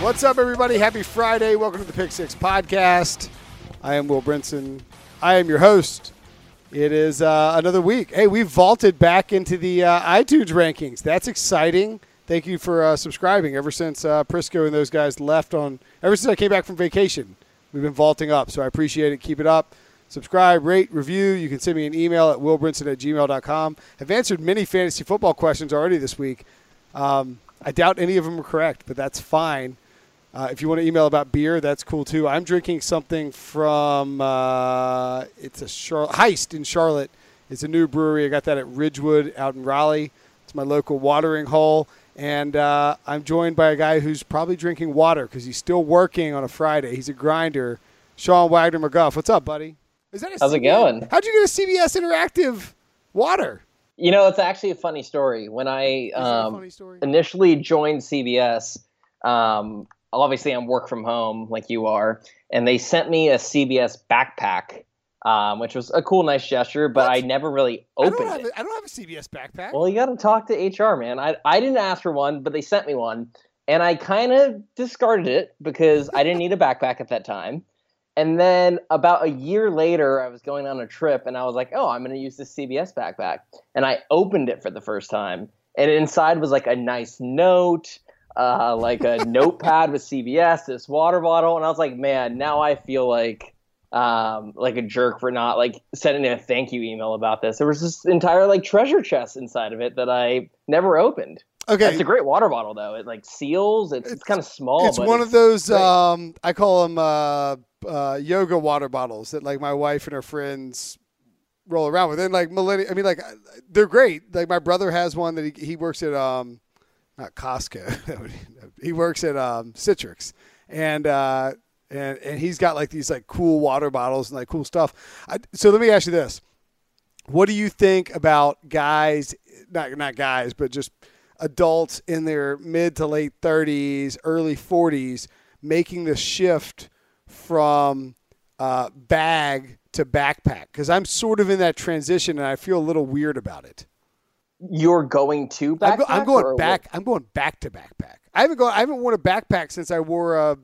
What's up, everybody? Happy Friday. Welcome to the Pick Six Podcast. I am Will Brinson. I am your host. It is uh, another week. Hey, we've vaulted back into the uh, iTunes rankings. That's exciting. Thank you for uh, subscribing. Ever since uh, Prisco and those guys left on, ever since I came back from vacation, we've been vaulting up. So I appreciate it. Keep it up. Subscribe, rate, review. You can send me an email at willbrinson at gmail.com. I've answered many fantasy football questions already this week. Um, I doubt any of them are correct, but that's fine. Uh, if you want to email about beer, that's cool too. I'm drinking something from uh, it's a Char- Heist in Charlotte. It's a new brewery. I got that at Ridgewood out in Raleigh. It's my local watering hole, and uh, I'm joined by a guy who's probably drinking water because he's still working on a Friday. He's a grinder. Sean Wagner McGough, what's up, buddy? Is that How's CBS? it going? How'd you get a CBS Interactive water? You know, it's actually a funny story. When I um, story? initially joined CBS, um, obviously I'm work from home like you are, and they sent me a CBS backpack, um, which was a cool, nice gesture, but what? I never really opened I it. A, I don't have a CBS backpack. Well, you got to talk to HR, man. I I didn't ask for one, but they sent me one, and I kind of discarded it because I didn't need a backpack at that time. And then about a year later, I was going on a trip, and I was like, "Oh, I'm going to use this CBS backpack," and I opened it for the first time, and inside was like a nice note uh, like a notepad with CBS, this water bottle, and I was like, man, now I feel like um, like a jerk for not like sending a thank you email about this. There was this entire like treasure chest inside of it that I never opened. Okay, it's a great water bottle though. It like seals. It's, it's, it's kind of small. It's one it's of those. Um, I call them uh, uh, yoga water bottles that like my wife and her friends roll around with. And like millennial, I mean, like they're great. Like my brother has one that he, he works at um, not Costco. he works at um, Citrix, and uh, and and he's got like these like cool water bottles and like cool stuff. I, so let me ask you this: What do you think about guys? Not not guys, but just adults in their mid to late thirties, early forties, making the shift from uh, bag to backpack? Because I'm sort of in that transition, and I feel a little weird about it. You're going to backpack. I'm, go, I'm going back. What? I'm going back to backpack. I haven't gone. I haven't worn a backpack since I wore a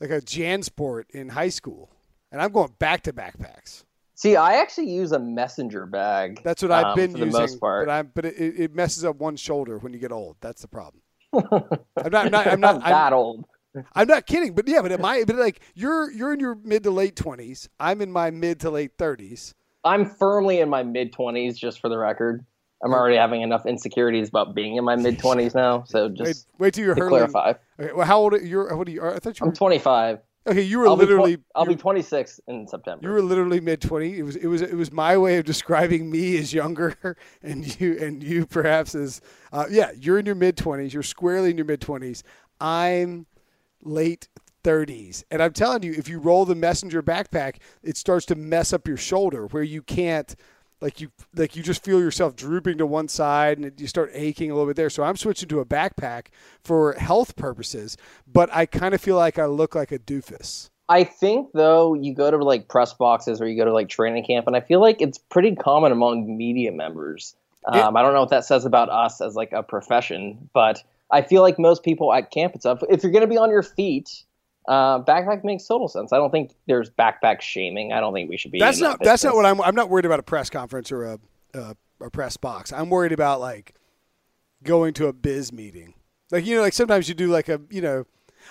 like a JanSport in high school, and I'm going back to backpacks. See, I actually use a messenger bag. That's what I've um, been for using. The most part. But, I'm, but it, it, messes up one shoulder when you get old. That's the problem. I'm not. I'm not. I'm not, that I'm, old. I'm not kidding. But yeah, but am I? But like you're you're in your mid to late twenties. I'm in my mid to late thirties. I'm firmly in my mid twenties, just for the record. I'm already having enough insecurities about being in my mid twenties now. So just wait, wait till you're to clarify. Okay, well, how old are you? What are you? I thought you. Were, I'm 25. Okay, you were I'll literally. Be tw- I'll be 26 in September. You were literally mid 20. It was it was it was my way of describing me as younger, and you and you perhaps as uh, yeah. You're in your mid 20s. You're squarely in your mid 20s. I'm late 30s, and I'm telling you, if you roll the messenger backpack, it starts to mess up your shoulder where you can't like you like you just feel yourself drooping to one side and you start aching a little bit there. So I'm switching to a backpack for health purposes, but I kind of feel like I look like a doofus. I think though you go to like press boxes or you go to like training camp, and I feel like it's pretty common among media members. Um, I don't know what that says about us as like a profession, but I feel like most people at camp and stuff, if you're going to be on your feet uh, backpack makes total sense. I don't think there's backpack shaming. I don't think we should be. That's not. That that's not what I'm. I'm not worried about a press conference or a, a, a press box. I'm worried about like going to a biz meeting. Like you know, like sometimes you do like a you know,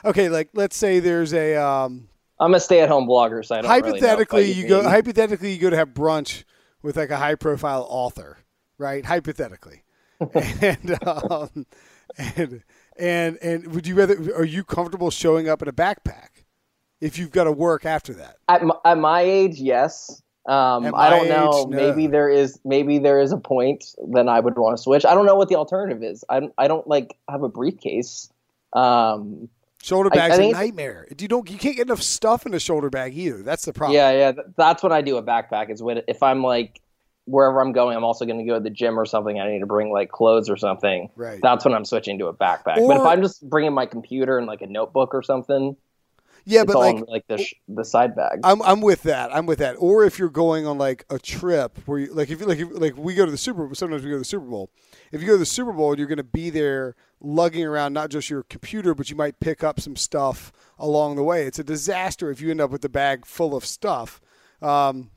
okay, like let's say there's a. Um, I'm a stay-at-home blogger, so I don't hypothetically really you, go. Hypothetically, you go to have brunch with like a high-profile author, right? Hypothetically, and um, and and and would you rather? Are you comfortable showing up in a backpack if you've got to work after that? At my, at my age, yes. Um, I don't know. no. Maybe there is maybe there is a point then I would want to switch. I don't know what the alternative is. I I don't like have a briefcase. Um, shoulder bag's I, I a nightmare. You don't you can't get enough stuff in a shoulder bag either. That's the problem. Yeah, yeah. That's when I do a backpack. Is when if I'm like wherever I'm going, I'm also going to go to the gym or something. I need to bring like clothes or something. Right. That's when I'm switching to a backpack. Or, but if I'm just bringing my computer and like a notebook or something. Yeah, but like like the sh- the side bag. I'm I'm with that. I'm with that. Or if you're going on like a trip where you like if you like if, like we go to the Super Bowl. Sometimes we go to the Super Bowl. If you go to the Super Bowl, you're going to be there lugging around not just your computer, but you might pick up some stuff along the way. It's a disaster if you end up with the bag full of stuff. Um,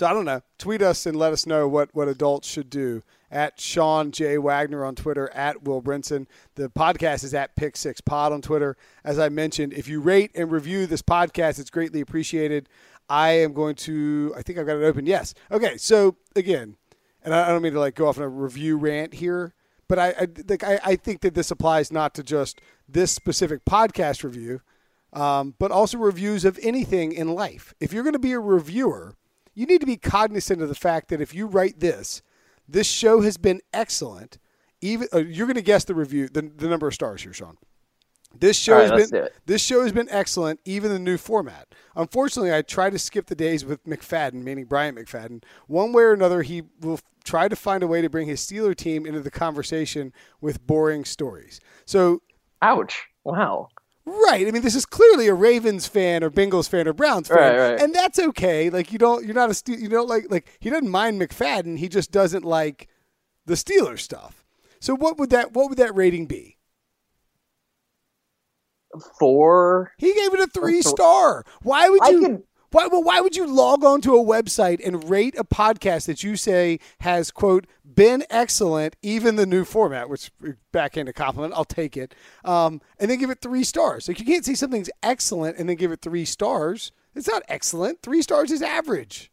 so I don't know. Tweet us and let us know what, what adults should do. At Sean J. Wagner on Twitter, at Will Brinson. The podcast is at Pick Six Pod on Twitter. As I mentioned, if you rate and review this podcast, it's greatly appreciated. I am going to, I think I've got it open. Yes. Okay. So again, and I don't mean to like go off on a review rant here, but I, I I, I think that this applies not to just this specific podcast review, um, but also reviews of anything in life. If you're going to be a reviewer, you need to be cognizant of the fact that if you write this, this show has been excellent. Even uh, you're going to guess the review, the, the number of stars here, Sean. This show right, has been this show has been excellent, even the new format. Unfortunately, I try to skip the days with McFadden, meaning Brian McFadden. One way or another, he will try to find a way to bring his Steeler team into the conversation with boring stories. So Ouch! Wow. Right. I mean, this is clearly a Ravens fan or Bengals fan or Browns fan, Right, right. and that's okay. Like you don't, you're not a, Ste- you don't like, like he doesn't mind McFadden. He just doesn't like the Steelers stuff. So what would that, what would that rating be? Four. He gave it a three th- star. Why would you? Why, well, why would you log on to a website and rate a podcast that you say has quote been excellent, even the new format, which backhand compliment, I'll take it, um, and then give it three stars? Like you can't say something's excellent and then give it three stars. It's not excellent. Three stars is average.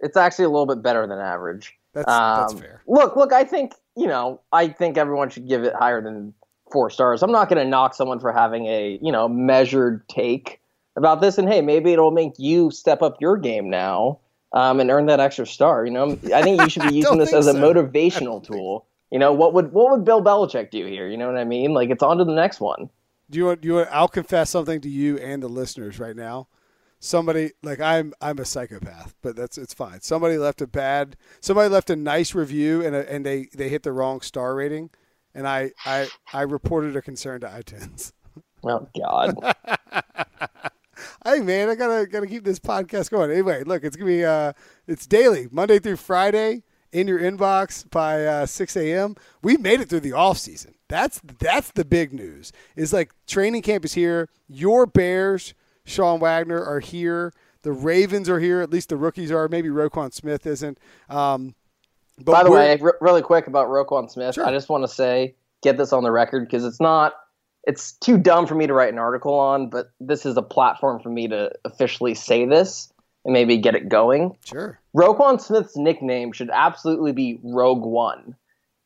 It's actually a little bit better than average. That's that's Um, fair. Look, look. I think you know. I think everyone should give it higher than four stars. I'm not going to knock someone for having a you know measured take about this. And hey, maybe it'll make you step up your game now um, and earn that extra star. You know, I think you should be using this as a so. I motivational tool. You know, what would what would Bill Belichick do here? You know what I mean? Like it's on to the next one. Do you want? Do you want? I'll confess something to you and the listeners right now. Somebody like I'm. I'm a psychopath, but that's it's fine. Somebody left a bad. Somebody left a nice review and a, and they they hit the wrong star rating, and I I I reported a concern to iTunes. Oh God. hey man, I gotta gotta keep this podcast going. Anyway, look, it's gonna be uh, it's daily, Monday through Friday, in your inbox by uh, 6 a.m. We made it through the off season. That's that's the big news. Is like training camp is here. Your Bears, Sean Wagner, are here. The Ravens are here. At least the rookies are. Maybe Roquan Smith isn't. Um, but By the way, r- really quick about Roquan Smith, Sure. I just want to say, get this on the record because it's not, it's too dumb for me to write an article on, but this is a platform for me to officially say this and maybe get it going. sure. Roquan Smith's nickname should absolutely be Rogue One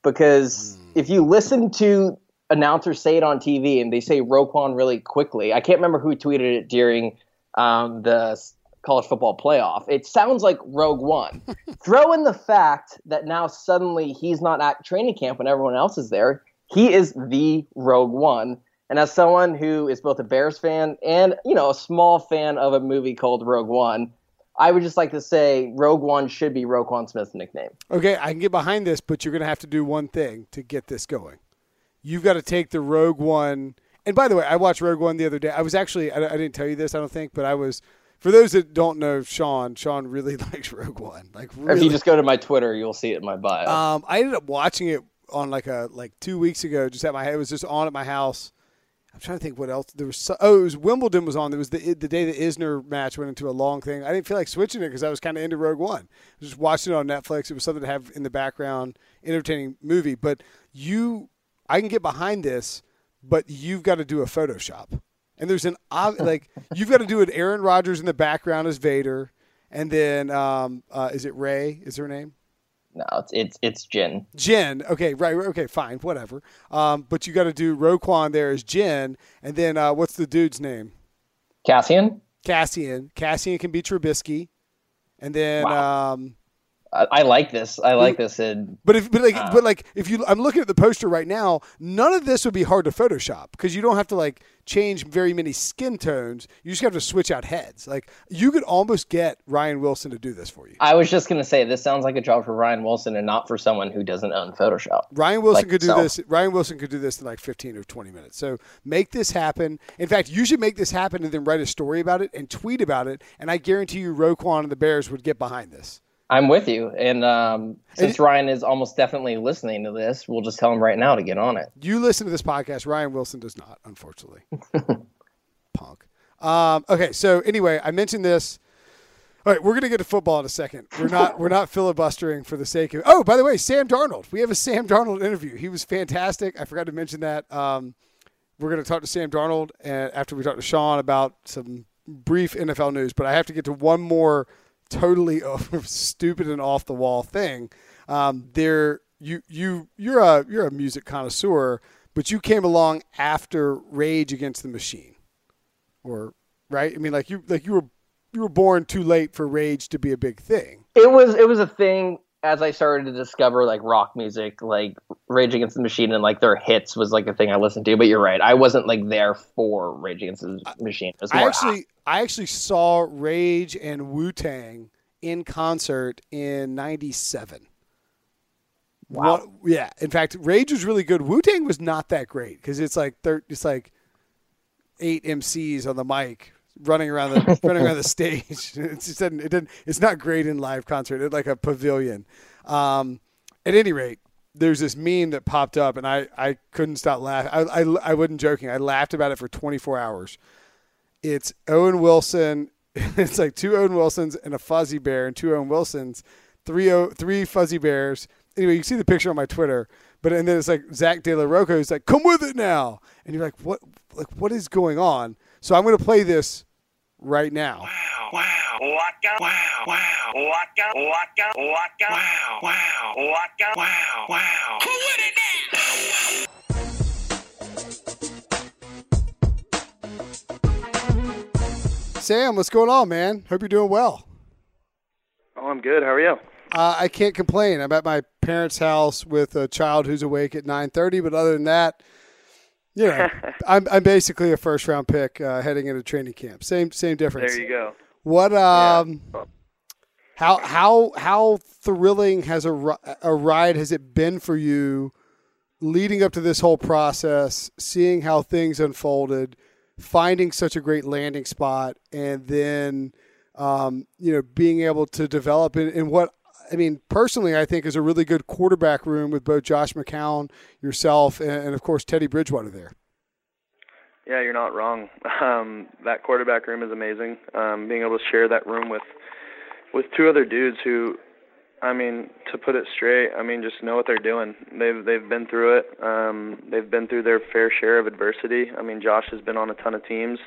because Hmm. if you listen to announcers say it on TV and they say Roquan really quickly, I can't remember who tweeted it during um, the college football playoff. It sounds like Rogue One. Throw in the fact that now suddenly he's not at training camp when everyone else is there. He is the Rogue One. And as someone who is both a Bears fan and, you know, a small fan of a movie called Rogue One, I would just like to say Rogue One should be Roquan Smith's nickname. Okay, I can get behind this, but you're going to have to do one thing to get this going. You've got to take the Rogue One. And by the way, I watched Rogue One the other day. I was actually, I, I didn't tell you this, I don't think, but I was, for those that don't know Sean, Sean really likes Rogue One. Like, If you just go to my Twitter, you'll see it in my bio. um, I ended up watching it on like a, like two weeks ago, just at my, it was just on at my house. I'm trying to think what else there was. So, oh, it was Wimbledon was on. There was the the day the Isner match went into a long thing. I didn't feel like switching it because I was kind of into Rogue One. I was just watching it on Netflix. It was something to have in the background, entertaining movie. But you, I can get behind this, but you've got to do a Photoshop. And there's an like you've got to do an Aaron Rodgers in the background as Vader, and then um, uh, is it Rey? Is her name? No, it's it's it's Jyn. Jyn. Okay, right. Okay, fine, whatever. Um, but you got to do Roquan there as Jyn, and then uh, what's the dude's name? Cassian. Cassian. Cassian can be Trubisky, and then Wow. um, I, I like this. I like this. And But if but like Uh. but like if you I'm looking at the poster right now, none of this would be hard to Photoshop because you don't have to like change very many skin tones. You just have to switch out heads. Like you could almost get Ryan Wilson to do this for you. I was just gonna say this sounds like a job for Ryan Wilson and not for someone who doesn't own Photoshop. Ryan Wilson like could do yourself. this. Ryan Wilson could do this in like 15 or 20 minutes. So make this happen. In fact, you should make this happen and then write a story about it and tweet about it. And I guarantee you, Roquan and the Bears would get behind this. I'm with you. And um, since Ryan is almost definitely listening to this, we'll just tell him right now to get on it. You listen to this podcast. Ryan Wilson does not, unfortunately. Punk. Um, okay, so anyway, I mentioned this. All right, we're gonna get to football in a second. We're not we're not filibustering for the sake of. Oh, by the way, Sam Darnold. We have a Sam Darnold interview. He was fantastic. I forgot to mention that. Um, we're gonna talk to Sam Darnold and after we talk to Sean about some brief NFL news. But I have to get to one more totally stupid and off the wall thing. Um, there, you you you're a you're a music connoisseur, but you came along after Rage Against the Machine, or right? I mean, like you like you were you were born too late for Rage to be a big thing. It was it was a thing as I started to discover like rock music, like Rage Against the Machine and like their hits was like a thing I listened to. But you're right, I wasn't like there for Rage Against the Machine. I actually I actually saw Rage and Wu Tang in concert in '97. Wow. yeah. In fact, Rage was really good. Wu Tang was not that great because it's like thir- it's like eight MCs on the mic running around the running around the stage. It's just doesn't, it didn't it's not great in live concert. It's like a pavilion. Um, at any rate, there's this meme that popped up, and I, I couldn't stop laughing. I, I I wasn't joking. I laughed about it for 24 hours. It's Owen Wilson. It's like two Owen Wilsons and a fuzzy bear, and two Owen Wilsons, three o, three fuzzy bears. Anyway, you can see the picture on my Twitter. But and then it's like Zack De La Rocha who's like, "Come with it now," and you're like, "What? Like what is going on?" So I'm going to play this right now. Wow, waka, wow, wow, waka, waka, waka, wow, wow, waka, wow, wow. Who with it now? Sam, what's going on, man? Hope you're doing well. Oh, I'm good. How are you? Uh, I can't complain. I'm at my parents' house with a child who's awake at 9:30, but other than that, you know, I'm I'm basically a first round pick uh, heading into training camp. Same same difference. There you go. What um, how how how thrilling has a a ride has it been for you, leading up to this whole process, seeing how things unfolded, finding such a great landing spot, and then um, you know being able to develop in, in what I mean personally I think is a really good quarterback room with both Josh McCown, yourself, and, and of course Teddy Bridgewater there. Yeah, you're not wrong. Um, that quarterback room is amazing. Um, being able to share that room with with two other dudes who, I mean, to put it straight, I mean, just know what they're doing. They've they've been through it. Um, they've been through their fair share of adversity. I mean, Josh has been on a ton of teams,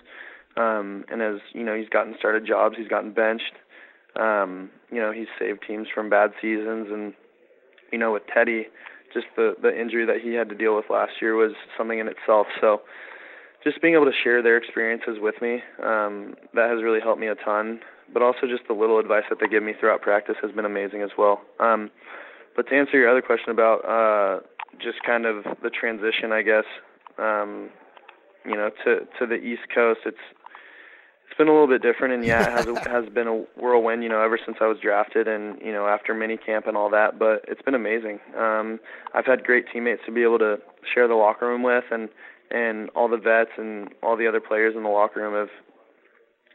um, and as you know, he's gotten started jobs. He's gotten benched. Um, you know, he's saved teams from bad seasons, and you know, with Teddy, just the the injury that he had to deal with last year was something in itself. So just being able to share their experiences with me, um, that has really helped me a ton. But also just the little advice that they give me throughout practice has been amazing as well. Um, but to answer your other question about uh, just kind of the transition, I guess, um, you know, to to the East Coast, it's been a little bit different, and yeah, it has has been a whirlwind, you know, ever since I was drafted, and you know, after mini camp and all that. But it's been amazing. Um, I've had great teammates to be able to share the locker room with, and and all the vets and all the other players in the locker room have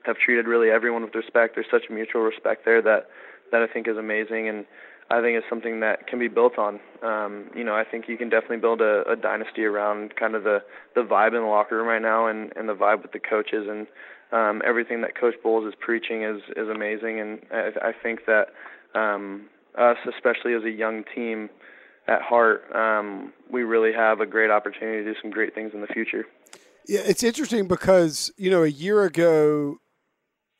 have treated really everyone with respect. There's such mutual respect there that that I think is amazing, and I think it's something that can be built on. Um, you know, I think you can definitely build a, a dynasty around kind of the the vibe in the locker room right now, and and the vibe with the coaches, and um, everything that Coach Bowles is preaching is is amazing, and I, I think that um, us, especially as a young team at heart, um, we really have a great opportunity to do some great things in the future. Yeah, it's interesting because you know a year ago,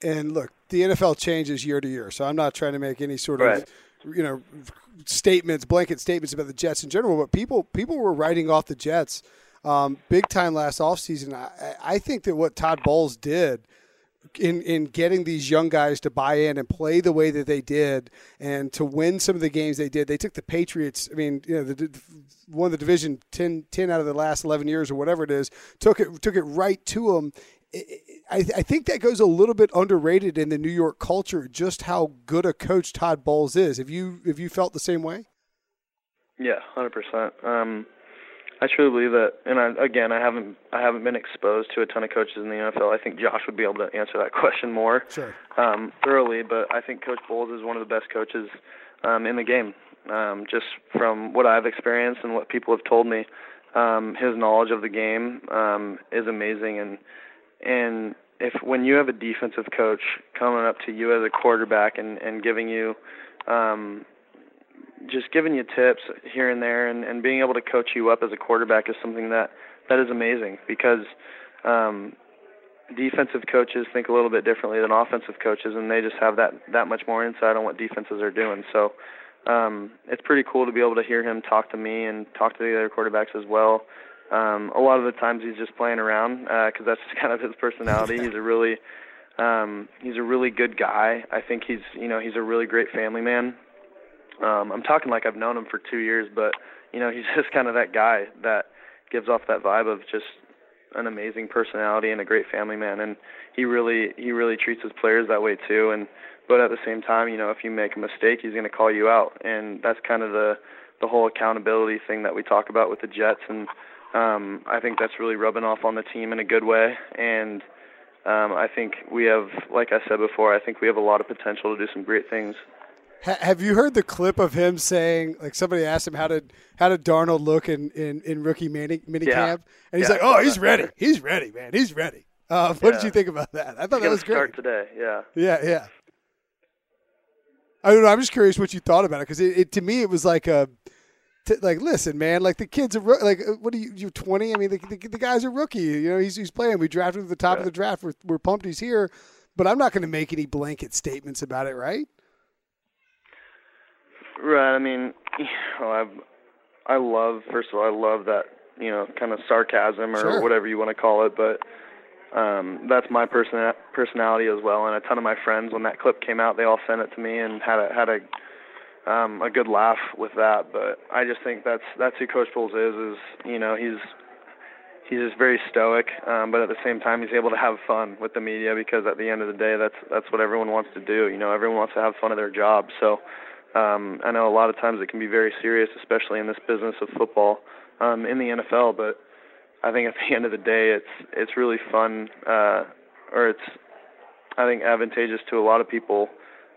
and look, the NFL changes year to year, so I'm not trying to make any sort Right. of you know statements, blanket statements about the Jets in general. But people people were writing off the Jets um, big time last offseason. I, I think that what Todd Bowles did in in getting these young guys to buy in and play the way that they did and to win some of the games they did. They took the Patriots. I mean, you know, the, won the division 10, 10 out of the last eleven years or whatever it is. Took it took it right to them. I, I think that goes a little bit underrated in the New York culture. Just how good a coach Todd Bowles is. Have you have you felt the same way? Yeah, hundred percent. Um, I truly believe that, and I, again, I haven't I haven't been exposed to a ton of coaches in the NFL. I think Josh would be able to answer that question more sure. um, thoroughly. But I think Coach Bowles is one of the best coaches um, in the game. Um, just from what I've experienced and what people have told me, um, his knowledge of the game um, is amazing. And and if when you have a defensive coach coming up to you as a quarterback and and giving you um, just giving you tips here and there and, and being able to coach you up as a quarterback is something that that is amazing because um, defensive coaches think a little bit differently than offensive coaches and they just have that that much more insight on what defenses are doing. So um, it's pretty cool to be able to hear him talk to me and talk to the other quarterbacks as well um, a lot of the times he's just playing around because uh, that's just kind of his personality. He's a really um, he's a really good guy. I think he's you know he's a really great family man. Um, I'm talking like I've known him for two years, but you know he's just kind of that guy that gives off that vibe of just an amazing personality and a great family man, and he really he really treats his players that way too. And but at the same time, you know, if you make a mistake, he's going to call you out, and that's kind of the the whole accountability thing that we talk about with the Jets, and um, I think that's really rubbing off on the team in a good way. And um, I think we have, like I said before, I think we have a lot of potential to do some great things have you heard the clip of him saying, like somebody asked him how did how did Darnold look in in, in rookie mini, mini yeah. camp, and he's yeah, like, oh, he's ready, he's ready, man, he's ready. Uh, what yeah. did you think about that? I thought that was great. Start today, yeah, yeah, yeah. I don't know. I'm just curious what you thought about it because it, it, to me it was like a. To, like listen, man. Like the kids are like, what are you? You're 20. I mean, the, the, the guy's a rookie. You know, he's he's playing. We drafted him at the top of the draft. We're, we're pumped he's here, but I'm not going to make any blanket statements about it, right? Right. I mean, you know, I I love first of all, I love that you know kind of sarcasm or sure. whatever you want to call it, but um, that's my person personality as well. And a ton of my friends, when that clip came out, they all sent it to me and had a had a um, a good laugh with that. But I just think that's that's who Coach Bowles is. Is you know he's he's just very stoic, um, but at the same time he's able to have fun with the media because at the end of the day that's that's what everyone wants to do. You know everyone wants to have fun at their job. So um, I know a lot of times it can be very serious, especially in this business of football um, in the NFL. But I think at the end of the day, it's it's really fun, uh, or it's I think advantageous to a lot of people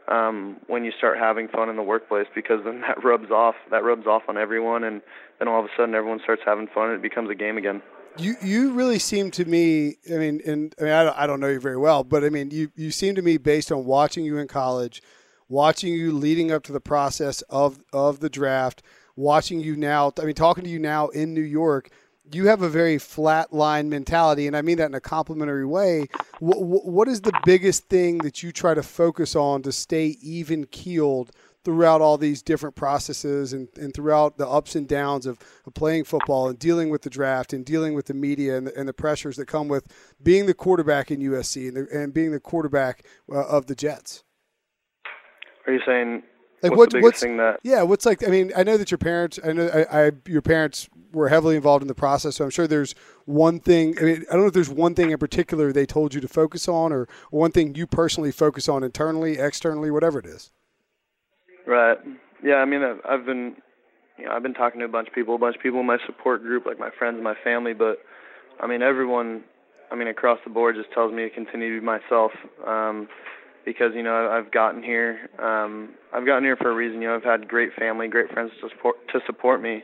um, when you start having fun in the workplace because then that rubs off that rubs off on everyone, and then all of a sudden everyone starts having fun and it becomes a game again. You you really seem to me. I mean, and I mean, I don't, I don't know you very well, but I mean, you you seem to me based on watching you in college watching you leading up to the process of of the draft, watching you now. I mean, talking to you now in New York. You have a very flat line mentality, and I mean that in a complimentary way. What, what is the biggest thing that you try to focus on to stay even keeled throughout all these different processes and, and throughout the ups and downs of, of, playing football and dealing with the draft and dealing with the media and the, and the pressures that come with being the quarterback in USC and, the, and being the quarterback uh, of the Jets? Are you saying like what's what's that? Yeah, what's like? I mean, I know that your parents. I know I, I, your parents were heavily involved in the process, so I'm sure there's one thing. I mean, I don't know if there's one thing in particular they told you to focus on, or one thing you personally focus on internally, externally, whatever it is. Right. Yeah. I mean, I've, been, you know, I've been talking to a bunch of people, a bunch of people in my support group, like my friends, my family, but I mean, everyone. I mean, across the board, just tells me to continue to be myself. Um, because you know I've gotten here. Um, I've gotten here for a reason. You know, I've had great family, great friends to support to support me,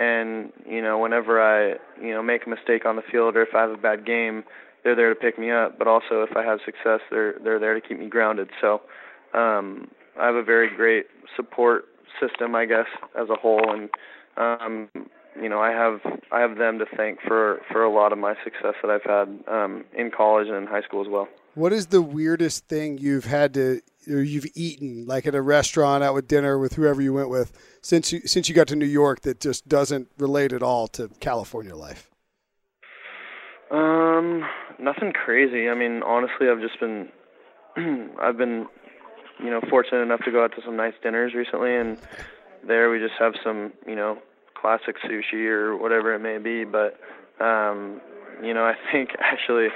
and you know, whenever I you know make a mistake on the field or if I have a bad game, they're there to pick me up. But also, if I have success, they're they're there to keep me grounded. So, um, I have a very great support system, I guess, as a whole, and um, you know, I have I have them to thank for for a lot of my success that I've had um, in college and in high school as well. What is the weirdest thing you've had to or you've eaten, like at a restaurant, out with dinner with whoever you went with, since you since you got to New York that just doesn't relate at all to California life? Um, nothing crazy. I mean, honestly, I've just been, I've been, you know, fortunate enough to go out to some nice dinners recently, and there we just have some, you know, classic sushi or whatever it may be. But, um, you know, I think actually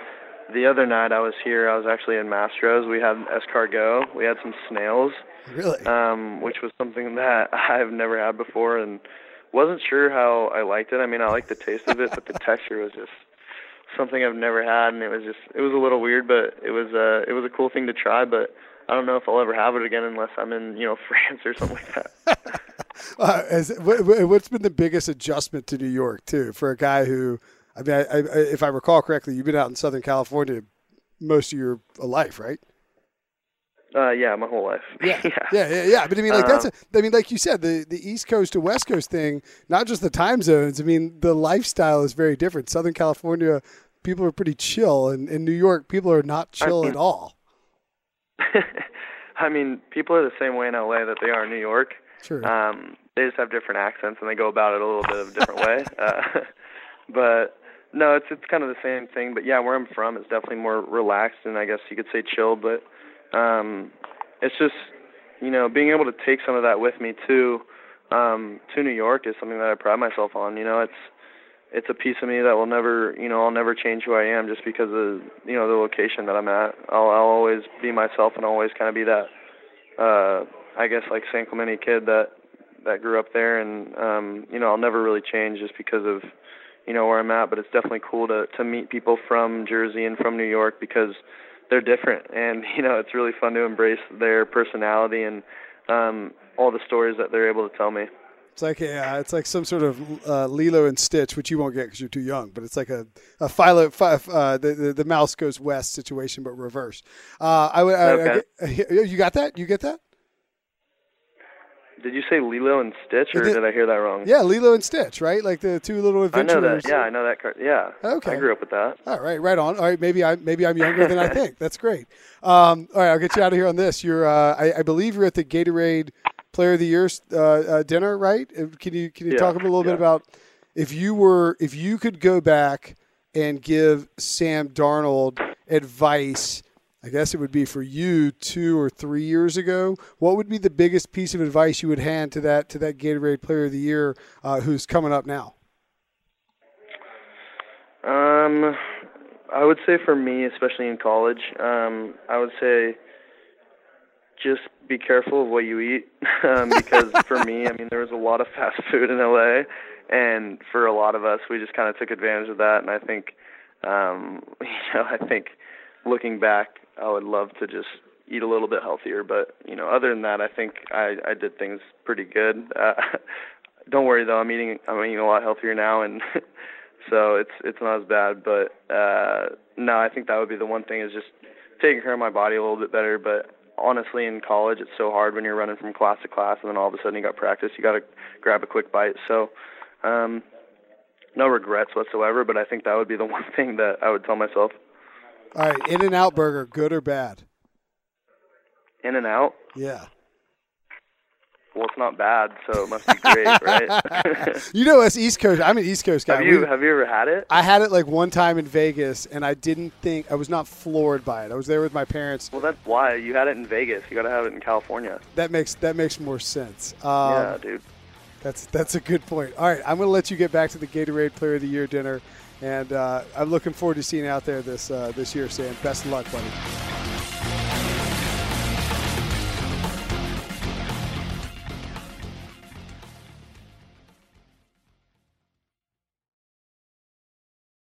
the other night I was here, I was actually in Mastro's. We had escargot. We had some snails, Really? um, which was something that I've never had before, and wasn't sure how I liked it. I mean, I liked the taste of it, but the texture was just something I've never had, and it was just it was a little weird, but it was uh it was a cool thing to try. But I don't know if I'll ever have it again unless I'm in you know France or something like that. Uh, as, wh- wh- what's been the biggest adjustment to New York too for a guy who, I mean, I, I, if I recall correctly, you've been out in Southern California most of your life, right? Uh, yeah, my whole life. Yeah, yeah, yeah, yeah. But I mean, like Um, that's. A, I mean, like you said, the the East Coast to West Coast thing, not just the time zones. I mean, the lifestyle is very different. Southern California, people are pretty chill, and in New York, people are not chill mean- at all. I mean, people are the same way in LA that they are in New York. Sure. Um, they just have different accents and they go about it a little bit of a different way. Uh, but no, it's it's kind of the same thing. But yeah, where I'm from, it's definitely more relaxed and I guess you could say chill. But um, it's just you know being able to take some of that with me too um, to New York is something that I pride myself on. You know, it's it's a piece of me that will never you know I'll never change who I am just because of you know the location that I'm at. I'll I'll always be myself and always kind of be that uh I guess like San Clemente kid that that grew up there and um you know I'll never really change just because of you know where I'm at but it's definitely cool to to meet people from Jersey and from New York because they're different and you know it's really fun to embrace their personality and um all the stories that they're able to tell me. It's like a, uh, it's like some sort of uh, Lilo and Stitch, which you won't get because you're too young. But it's like a a Fievel, uh, the, the the mouse goes west situation, but reverse. Uh, I would. I- I Okay. you got that? You get that? Did you say Lilo and Stitch or did- did I hear that wrong? Yeah, Lilo and Stitch, right? Like the two little adventures. I know that. Yeah, I know that card. Yeah. Okay. I grew up with that. All right, right on. All right, maybe I maybe I'm younger than I think. That's great. Um, all right, I'll get you out of here on this. You're, uh, I, I believe you're at the Gatorade Player of the Year uh, uh, dinner, right? Uh, Can you can you Yeah, talk a little bit about if you were if you could go back and give Sam Darnold advice? I guess it would be for you two or three years ago. What would be the biggest piece of advice you would hand to that to that Gatorade Player of the Year uh, who's coming up now? Um, I would say for me, especially in college, um, I would say just be careful of what you eat um, because for me, I mean, there was a lot of fast food in LA, and for a lot of us, we just kind of took advantage of that. And I think, um, you know, I think looking back, I would love to just eat a little bit healthier. But you know, other than that, I think I, I did things pretty good. Uh, don't worry though, I'm eating I'm eating a lot healthier now, and so it's it's not as bad. But uh, no, I think that would be the one thing is just taking care of my body a little bit better. But honestly, in college, it's so hard when you're running from class to class, and then all of a sudden you got practice. You got to grab a quick bite. So. Um, no regrets whatsoever, but I think that would be the one thing that I would tell myself. All right, In and Out Burger, good or bad? In and out. Yeah. Well, it's not bad, so it must be great, right? You know us East Coast. I'm an East Coast guy. have you We- have you ever had it? I had it like one time in Vegas, and I didn't think I was not floored by it. I was there with my parents. Well, that's why you had it in Vegas. You got to have it in California. That makes that makes more sense. Um, yeah, dude. That's that's a good point. All right, I'm going to let you get back to the Gatorade Player of the Year dinner, and uh, I'm looking forward to seeing you out there this uh, this year, Sam. Best of luck, buddy.